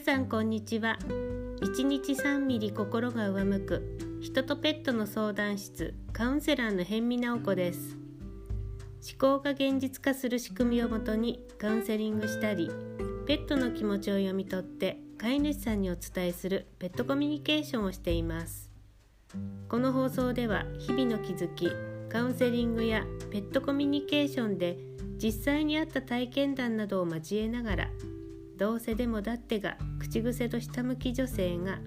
皆さんこんにちは。1日3ミリ心が上向く。人とペットの相談室カウンセラーの辺見直子です。思考が現実化する仕組みをもとにカウンセリングしたりペットの気持ちを読み取って飼い主さんにお伝えするペットコミュニケーションをしています。この放送では日々の気づきカウンセリングやペットコミュニケーションで実際にあった体験談などを交えながらどうせでもだってが口癖と下向き女性が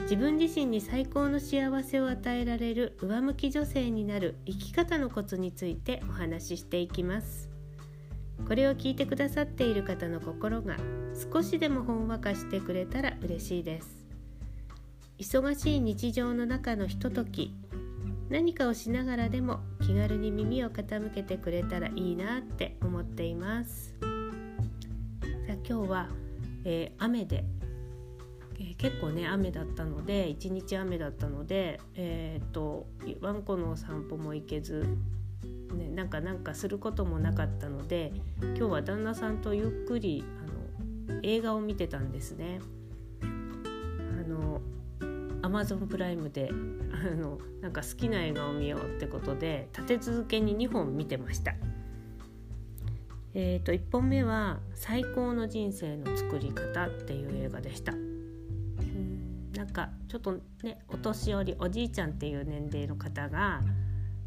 自分自身に最高の幸せを与えられる上向き女性になる生き方のコツについてお話ししていきますこれを聞いてくださっている方の心が少しでもほんわかしてくれたら嬉しいです忙しい日常の中のひととき何かをしながらでも気軽に耳を傾けてくれたらいいなって思っています。今日は、えー、雨で、えー、結構ね雨だったので一日雨だったのでえー、っとワンコの散歩も行けず、ね、なんかなんかすることもなかったので今日は旦那さんとゆっくりあの映画を見てたんですね。あのアマゾンプライムであのなんか好きな映画を見ようってことで立て続けに2本見てました。えーと、1本目は「最高の人生の作り方」っていう映画でした。うんなんかちょっとねお年寄りおじいちゃんっていう年齢の方が、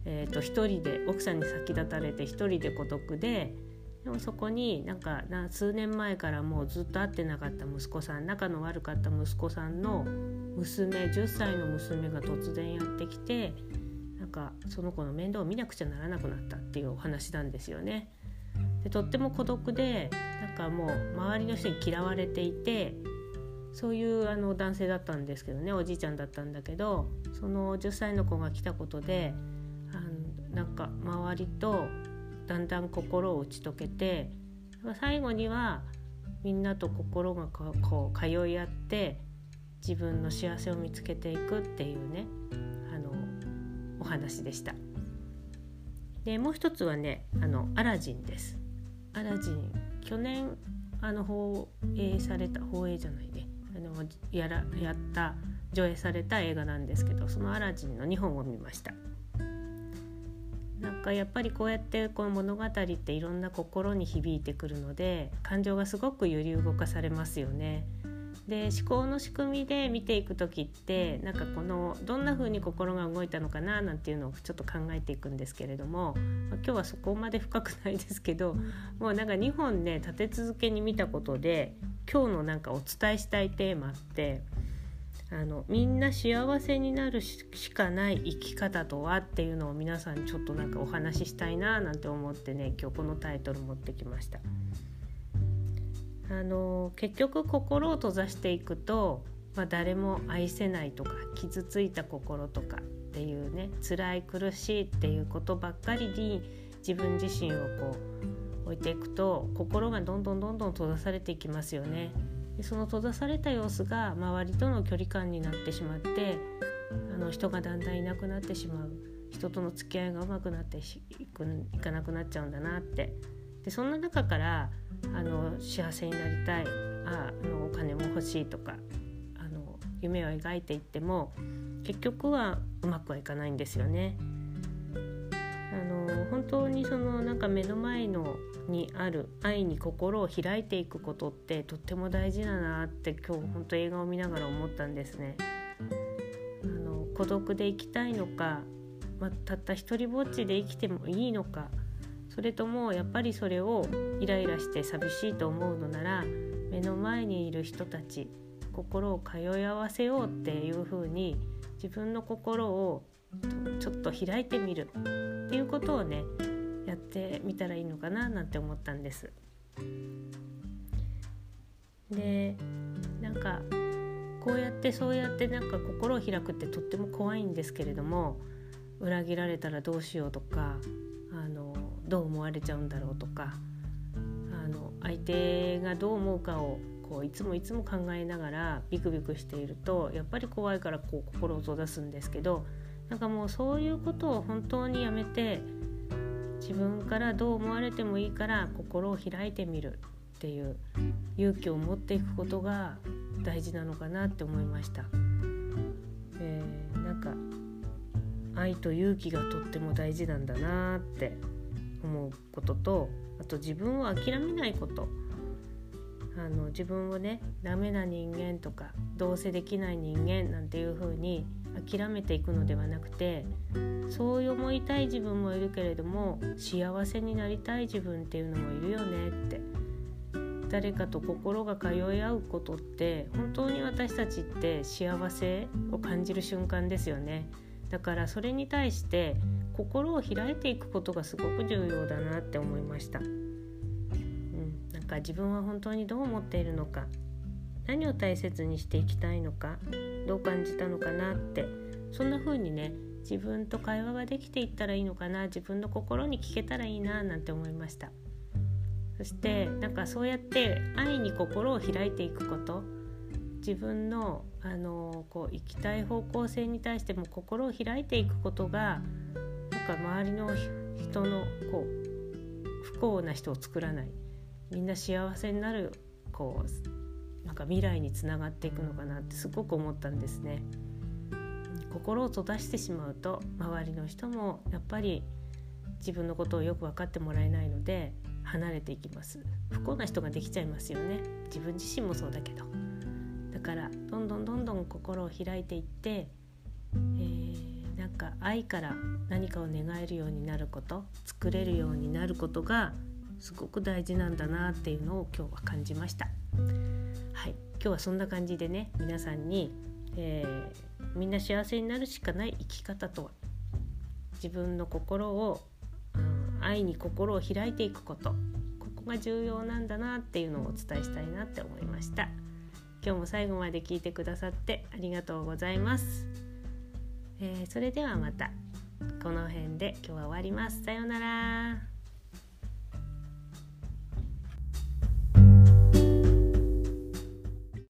えーと、一人で奥さんに先立たれて一人で孤独ででもそこになんか数年前からもうずっと会ってなかった息子さん仲の悪かった息子さんの娘10歳の娘が突然やってきてなんかその子の面倒を見なくちゃならなくなったっていうお話なんですよね。でとっても孤独でなんかもう周りの人に嫌われていてそういうあの男性だったんですけどねおじいちゃんだったんだけどその10歳の子が来たことであのなんか周りとだんだん心を打ち解けて最後にはみんなと心がこう通い合って自分の幸せを見つけていくっていうねあのお話でした。でもう一つはねあのアラジンです。アラジン去年あの放映された放映じゃないねあのやらやった上映された映画なんですけどそのアラジンの2本を見ましたなんかやっぱりこうやってこの物語っていろんな心に響いてくるので感情がすごく揺り動かされますよね。で思考の仕組みで見ていく時ってなんかこのどんな風に心が動いたのかななんていうのをちょっと考えていくんですけれども、まあ、今日はそこまで深くないですけどもうなんか2本ね立て続けに見たことで今日のなんかお伝えしたいテーマってあのみんな幸せになるしかない生き方とはっていうのを皆さんにちょっとなんかお話ししたいななんて思ってね今日このタイトル持ってきました。あの結局心を閉ざしていくと、まあ、誰も愛せないとか傷ついた心とかっていうね辛い苦しいっていうことばっかりに自分自身をこう置いていくと心がどんどんどんどん閉ざされていきますよね。でその閉ざされた様子が周りとの距離感になってしまってあの人がだんだんいなくなってしまう人との付き合いがうまくなっていくいかなくなっちゃうんだなってでそんな中からあの幸せになりたいああのお金も欲しいとかあの夢を描いていっても結局はうまくはいかないんですよね。あの本当にそのなんか目の前のにある愛に心を開いていくことってとっても大事だなって今日本当映画を見ながら思ったんですね。あの孤独で生きたいのか、まあ、たった一りぼっちで生きてもいいのかそれともやっぱりそれをイライラして寂しいと思うのなら目の前にいる人たち心を通い合わせようっていうふうに自分の心をちょっと開いてみるっていうことをねやってみたらいいのかななんて思ったんです。でなんかこうやってそうやってなんか心を開くってとっても怖いんですけれども裏切られたらどうしようとかどう思われちゃうんだろうとかあの相手がどう思うかをこういつもいつも考えながらビクビクしているとやっぱり怖いからこう心を閉ざすんですけどなんかもうそういうことを本当にやめて自分からどう思われてもいいから心を開いてみるっていう勇気を持っていくことが大事なのかなって思いました。えー、なんか愛と勇気がとっても大事なんだなって思うこととあと自分を諦めないこと。あの自分をねダメな人間とかどうせできない人間なんていう風に諦めていくのではなくてそう思いたい自分もいるけれども幸せになりたい自分っていうのもいるよねって。誰かと心が通い合うことって本当に私たちって幸せを感じる瞬間ですよね。だからそれに対して心を開いていくことがすごく重要だなって思いました、うん、なんか自分は本当にどう思っているのか何を大切にしていきたいのかどう感じたのかなってそんな風にね自分と会話ができていったらいいのかな自分の心に聞けたらいいななんて思いました。そしてなんかそうやって愛に心を開いていくこと自分のあのこう行きたい方向性に対しても心を開いていくことがなんか周りの人のこう不幸な人を作らないみんな幸せになるこうなんか未来につながっていくのかなってすごく思ったんですね。心を閉ざしてしまうと周りの人もやっぱり自分のことをよく分かってもらえないので離れていきます。不幸な人ができちゃいますよね。自分自身もそうだけど。だからどんどんどんどん心を開いていって、か愛から何かを願えるようになること作れるようになることがすごく大事なんだなっていうのを今日は感じました。はい。今日はそんな感じでね皆さんに、えー、みんな幸せになるしかない生き方とは自分の心を愛に心を開いていくことここが重要なんだなっていうのをお伝えしたいなって思いました。今日も最後まで聞いてくださってありがとうございます、えー、それではまた。この辺で今日は終わります。さようなら。